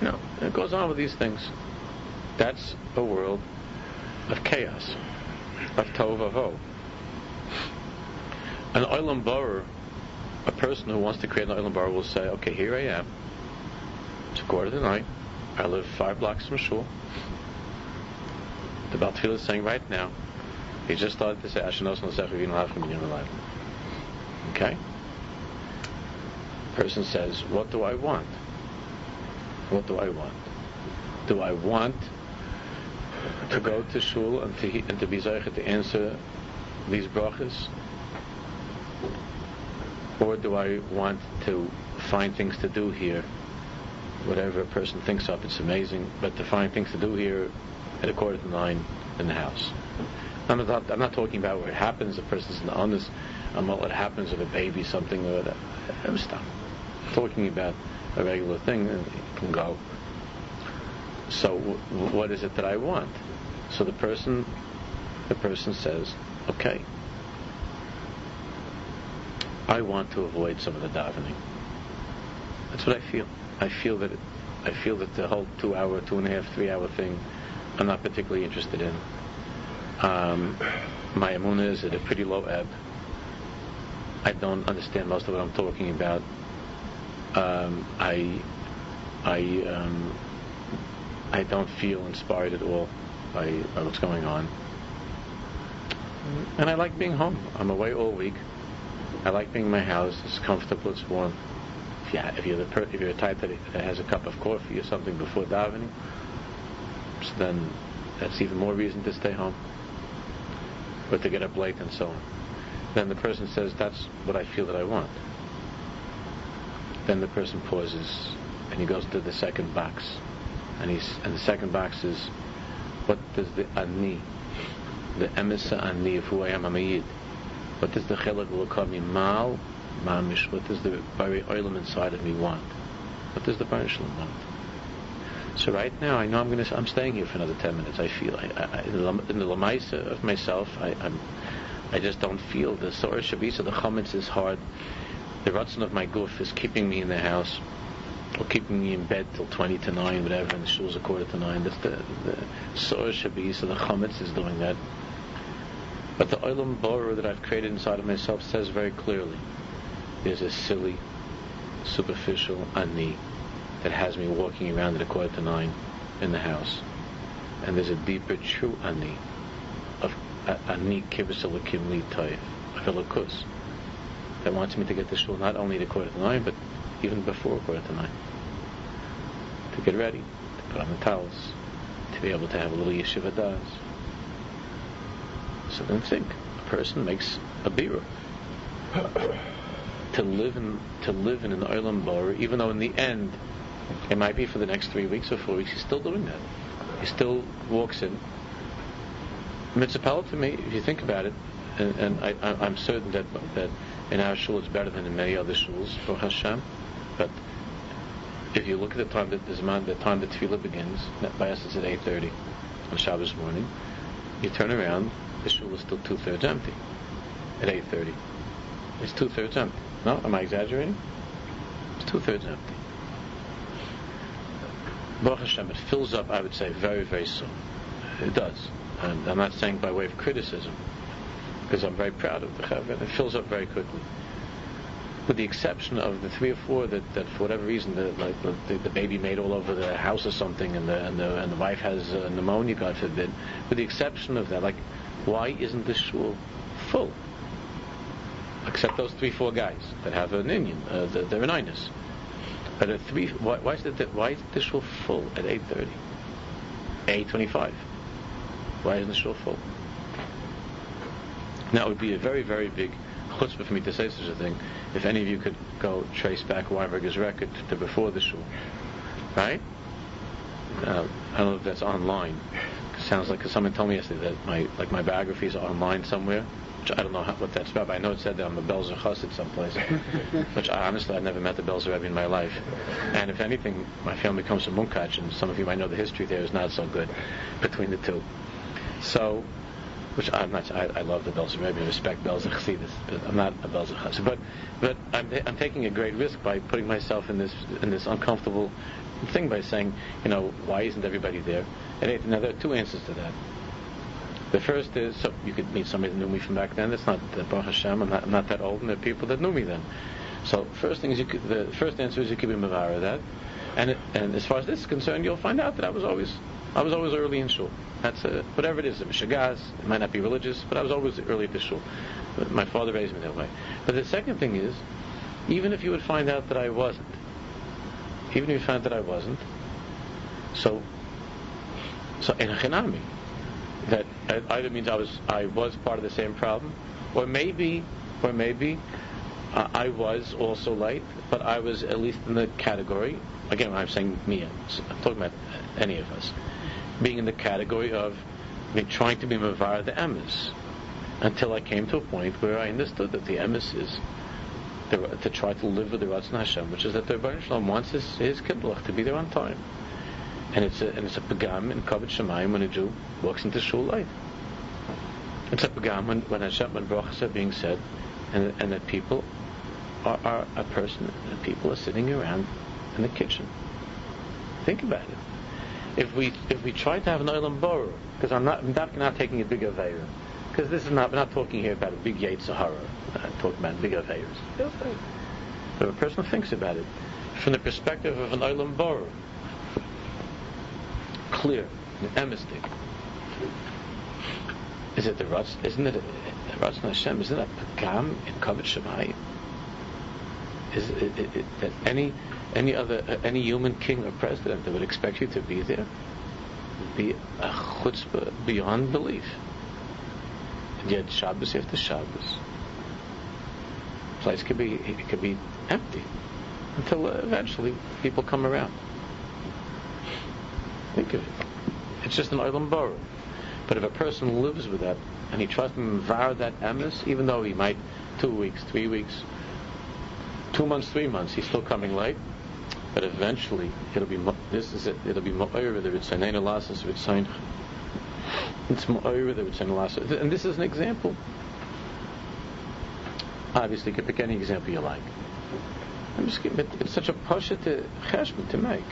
No, it goes on with these things. That's a world of chaos, of tovavo. An oilam bar, a person who wants to create an oilam bar will say, okay, here I am. It's a quarter to night. I live five blocks from shul. The Baal Tefillah is saying right now, he just started to say, Ashenos life. Okay? Person says, what do I want? What do I want? Do I want to go to shul and to, and to be zeicha to answer these brachas? Or do I want to find things to do here? Whatever a person thinks of, it's amazing, but to find things to do here at a quarter to nine in the house. I'm not, I'm not talking about where it happens, the person's the honest, um, what happens with a baby, something, or that. I'm stop. talking about a regular thing, and it can go. So, w- what is it that I want? So the person, the person says, okay, I want to avoid some of the davening. That's what I feel. I feel that I feel that the whole two-hour, two and a half, three-hour thing, I'm not particularly interested in. Um, my amuna is at a pretty low ebb. I don't understand most of what I'm talking about. Um, I, I, um, I don't feel inspired at all by, by what's going on. And I like being home. I'm away all week. I like being in my house. It's comfortable. It's warm. If, you, if you're the per, if you're a type that, that has a cup of coffee or something before davening, so then that's even more reason to stay home, or to get up late and so on. Then the person says, "That's what I feel that I want." Then the person pauses and he goes to the second box, and he's and the second box is, "What does the ani, the emisa ani of who I am, I'm a yid." What does the chilek l'kami mal mamish? What does the very oilam inside of me want? What does the Baruch want? So right now, I know I'm going to. I'm staying here for another ten minutes. I feel. I, I, in the lamaisa of myself, I, I'm. I just don't feel the sorah shabisa. The chametz is hard. The ratzon of my goof is keeping me in the house, or keeping me in bed till twenty to nine, whatever. And the shul's a quarter to nine. That's the the sorah. The chametz is doing that. But the olam borer that I've created inside of myself says very clearly, there's a silly, superficial ani that has me walking around at a quarter to nine in the house. And there's a deeper, true ani of ani kibbutz li toiv, of that wants me to get to shul not only at a quarter to nine, but even before a quarter to nine. To get ready, to put on the towels, to be able to have a little yeshiva das. So think, a person makes a bira. to live in to live in an olam bar, even though in the end it might be for the next three weeks or four weeks, he's still doing that. He still walks in. Mitzvah to me, if you think about it, and, and I, am certain that that in our shul it's better than in many other shuls for Hashem, but if you look at the time that the time that Tefillah begins, by us it's at 8.30 on Shabbos morning, you turn around, the shul is still two thirds empty at 8:30. It's two thirds empty. No, am I exaggerating? It's two thirds empty. Baruch Hashem, it fills up. I would say very, very soon. It does, and I'm not saying by way of criticism, because I'm very proud of the Chavre. It fills up very quickly with the exception of the three or four that, that for whatever reason, the, like the, the, baby made all over the house or something, and the and the, and the wife has uh, pneumonia, God forbid. With the exception of that, like why isn't the shul full? Except those three, four guys that have an Indian, uh, they're an. But at three, why, why is the why is the shul full at eight thirty? Eight twenty-five. Why isn't the shul full? Now it would be a very, very big chutzpah for me to say such a thing. If any of you could go trace back Weinberger's record to before the shul, right? Uh, I don't know if that's online sounds like someone told me yesterday that my like my biography is online somewhere. Which I don't know how, what that's about, but I know it said that I'm a Belzer Chassid someplace. which I, honestly I've never met the Belzer Rebbe in my life. And if anything, my family comes from Munkach, and some of you might know the history there is not so good between the two. So, which I'm not. I, I love the Belzer Rebbe, I respect Belzer Chassidus, but I'm not a Belzer Chassid. But but I'm I'm taking a great risk by putting myself in this in this uncomfortable thing by saying, you know, why isn't everybody there? And now there are two answers to that. The first is so you could meet somebody that knew me from back then. It's not the Baruch Hashem. I'm not, I'm not that old, and there are people that knew me then. So first thing is could, the first answer is you could be mavara that, and it, and as far as this is concerned, you'll find out that I was always I was always early in shul. That's a, whatever it is, a shagaz. It might not be religious, but I was always early to shul. My father raised me that way. But the second thing is, even if you would find out that I wasn't, even if you find that I wasn't, so so in Chinami, that either means I was I was part of the same problem, or maybe or maybe uh, I was also late, but I was at least in the category. Again, I'm saying me. I'm talking about any of us being in the category of trying to be mavar the emes until I came to a point where I understood that the emes is to try to live with the Ratzon Hashem, which is that the Rebbe Shalom wants his, his Kiddush to be there on time. And it's a, and it's a pagam in Kavod Shemayim when a Jew walks into shul late. It's a pagam when, when Hashem, when brachas are being said, and, and that people are, are a person, and people are sitting around in the kitchen. Think about it. If we if we try to have an olam borrow, because I'm not I'm not, not taking a big aveira, because this is not we're not talking here about a big Yetzer Hara. I'm talking about big aveiras. But if a person thinks about it from the perspective of an olam borrow, clear, emistic. Is it the Ratz? Isn't it the Ratz Hashem? Isn't it a Pagam in Kavod Shemayim? Is it, that any any other uh, any human king or president that would expect you to be there would be a chutzpah beyond belief. And yet Shabbos after Shabbos, place could be it could be empty until uh, eventually people come around. Think of it. It's just an olam borrow. But if a person lives with that and he tries to devour that emes, even though he might two weeks, three weeks, two months, three months, he's still coming late. but eventually it'll be this is it. It'll be ma'ir the ritzaneinu lasas ritzain. It's ma'ir the ritzaneinu lasas, and this is an example. Obviously, you could pick any example you like. I'm just giving it, it's such a pasha to to make.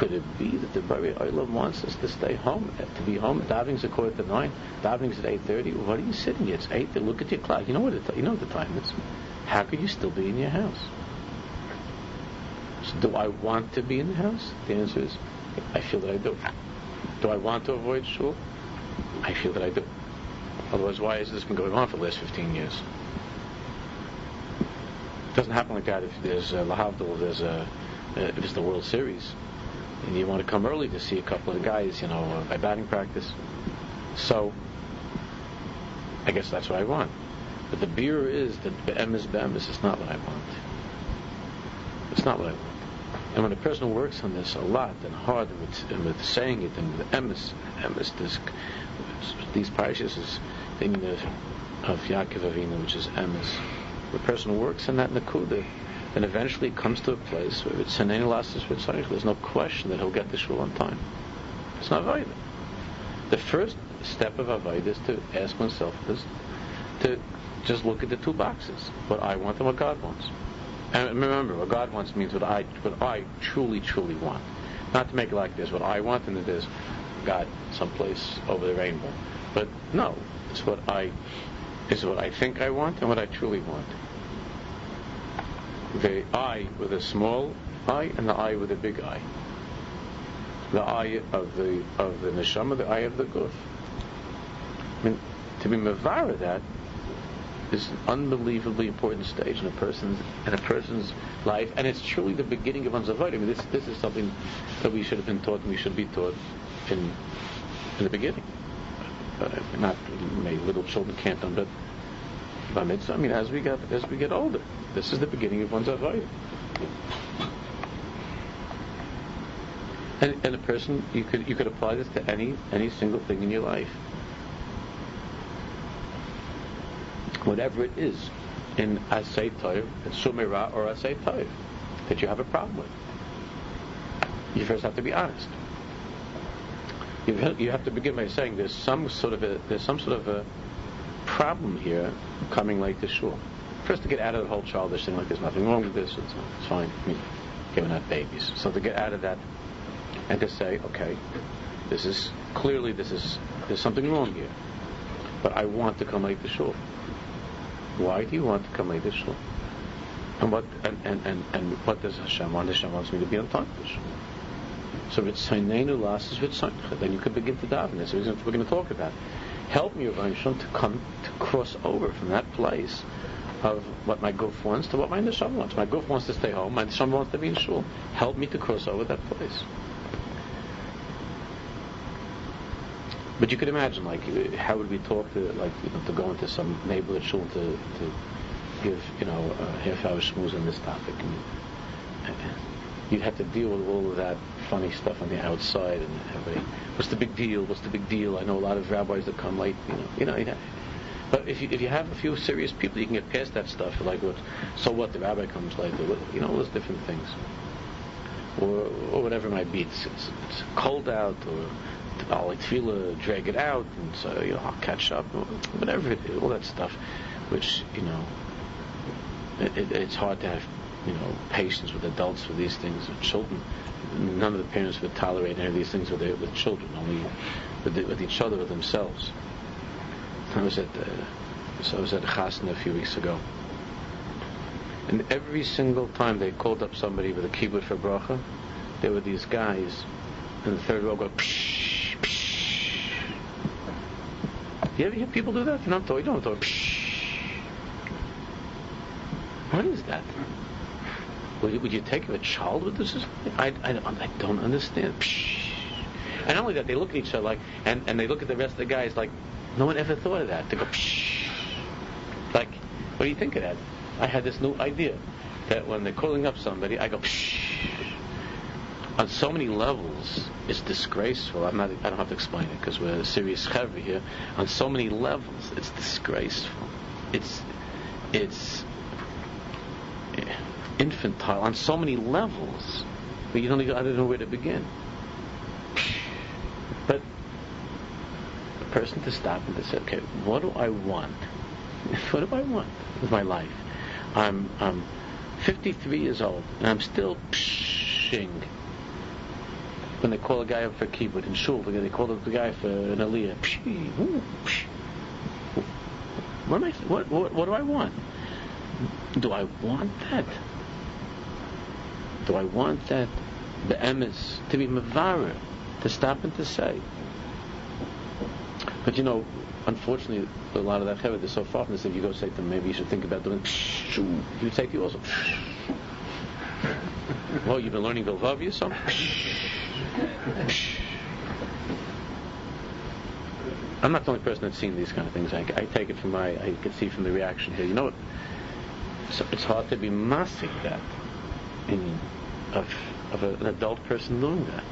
Could it be that the Bari Olam wants us to stay home, to be home? Davening's a quarter to nine. Davening's at eight thirty. What are you sitting here? It's eight. Look at your clock. You know what? It, you know what the time is. How could you still be in your house? So do I want to be in the house? The answer is, I feel that I do. Do I want to avoid shul? I feel that I do. Otherwise, why has this been going on for the last 15 years? It doesn't happen like that if there's a Lahavdil, there's a, uh, if it's the World Series and you want to come early to see a couple of guys, you know, uh, by batting practice. So, I guess that's what I want. But the beer is that be'emes be'emes is not what I want. It's not what I want. And when a person works on this a lot and hard and with, and with saying it and with emes, emes, this, these parashas is thing of Yaakov Avinu, which is emes. The person works in that nakuda, then eventually it comes to a place where it's Lasses There's no question that he'll get the shul on time. It's not Avodah. The first step of Avodah is to ask oneself is to just look at the two boxes, what I want and what God wants. And remember, what God wants means what I what I truly, truly want. Not to make it like this, what I want and it is God someplace over the rainbow. But no, it's what I is what I think I want and what I truly want the eye with a small eye and the eye with a big eye. The eye of the of the neshama, the eye of the guf. I mean, to be mavara that is an unbelievably important stage in a person's in a person's life, and it's truly the beginning of one's avodah. I mean, this this is something that we should have been taught, and we should be taught in in the beginning. Uh, not maybe little children can't but I mean, as we get as we get older. This is the beginning of one's avodah. And, and a person, you could you could apply this to any any single thing in your life. Whatever it is, in asay toiv, sumira or asay toiv, that you have a problem with. You first have to be honest. You you have to begin by saying there's some sort of a there's some sort of a problem here coming late to shul first to get out of the whole childish thing, like there's nothing wrong with this, it's, it's fine. I giving out babies. So to get out of that and to say, okay, this is clearly this is there's something wrong here, but I want to come late to shul. Why do you want to come late to shul? And what and, and, and, and what does Hashem want? Hashem wants me to be on time to shul. So if it's Sainenu Las is Then you could begin to daven. That's what we're going to talk about. Help me, Rav to come to cross over from that place of what my guf wants to what my neshama wants. My guf wants to stay home. My neshama wants to be in shul. Help me to cross over that place. But you could imagine, like, how would we talk to, like, you know, to go into some neighborhood shul to, to give, you know, a half hour schmooze on this topic. And, you'd have to deal with all of that funny stuff on the outside and everybody, what's the big deal? What's the big deal? I know a lot of rabbis that come late, you know, you know, you know but if you, if you have a few serious people, you can get past that stuff. Like, what, so what? The rabbi comes later. You know, all those different things, or or whatever it might be. It's, it's, it's cold out, or I'll like feel drag it out, and so you know I'll catch up, whatever it is, all that stuff, which you know, it, it, it's hard to have you know patience with adults for these things. With children, none of the parents would tolerate any of these things with their, with children, only with, the, with each other, with themselves. I was at uh, so I was at Chasna a few weeks ago, and every single time they called up somebody with a kibbud for bracha, there were these guys in the third row go psh psh. Do you ever hear people do that? You don't you don't talk psh. What is that? Would you, would you take a child with this? I, I, I don't understand. Psh. And not only that, they look at each other like, and, and they look at the rest of the guys like, no one ever thought of that. To go, Psh. like, what do you think of that? I had this new idea that when they're calling up somebody, I go, Psh. on so many levels, it's disgraceful. I'm not, I don't have to explain it because we're a serious chevra here. On so many levels, it's disgraceful. It's, it's, infantile on so many levels that you don't even, I don't know where to begin. But a person to stop and to say, okay, what do I want? what do I want with my life? I'm, I'm 53 years old and I'm still pshing. When they call a guy up for kibbud in shul, they call up the guy for an aliyah. What, am I, what, what, what do I want? Do I want that? Do I want that the emes to be mavara, to stop and to say? But you know, unfortunately, a lot of that cheved is so far from this. If you go say to them, maybe you should think about doing, you would say to you also, well, you've been learning Bilvavi or something. I'm not the only person that's seen these kind of things. I, I take it from my, I can see from the reaction here. You know, it's, it's hard to be massing that in of of an adult person doing that.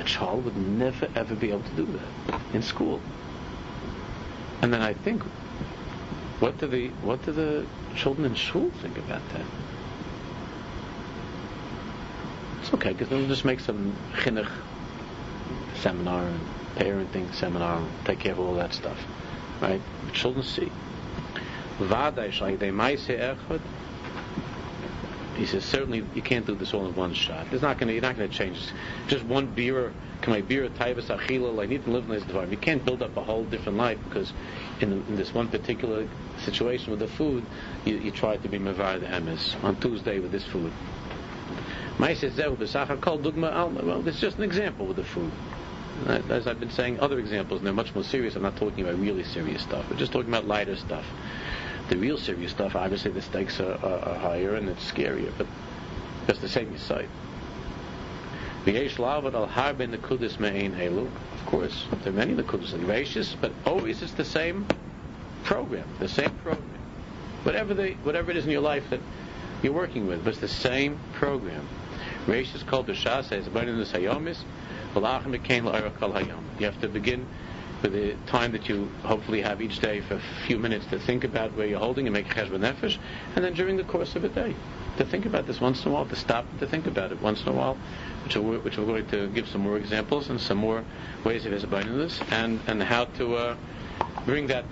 A child would never ever be able to do that in school. And then I think, what do the what do the children in school think about that? It's okay because they'll just make some chinuch seminar and parenting seminar and take care of all that stuff, right? Children see. He says, certainly you can't do this all in one shot. It's not to, you're not going to change. Just one beer, can my beer taivas achila, I need to live in this environment. You can't build up a whole different life because in, in this one particular situation with the food, you, you try to be mavar the emes on Tuesday with this food. Well, it's just an example with the food. As I've been saying, other examples, and they're much more serious. I'm not talking about really serious stuff. We're just talking about lighter stuff the real serious stuff, obviously the stakes are, are, are higher and it's scarier, but that's the same elu. Of course, there are many nekudis and gracious, but always it's the same program, the same program. Whatever the whatever it is in your life that you're working with, but it's the same program. Gracious called b'shas says, "Abundant hayomis, v'lachem mekain la'arakal. You have to begin for the time that you hopefully have each day for a few minutes to think about where you're holding and make cheshbon nefesh, and then during the course of a day to think about this once in a while, to stop and to think about it once in a while, which, are, which we're going to give some more examples and some more ways of this, and and how to uh, bring that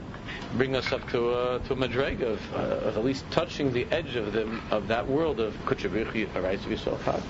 bring us up to uh, to a madreg of, uh, of at least touching the edge of the of that world of kuchabrichi arais v'yisol chag.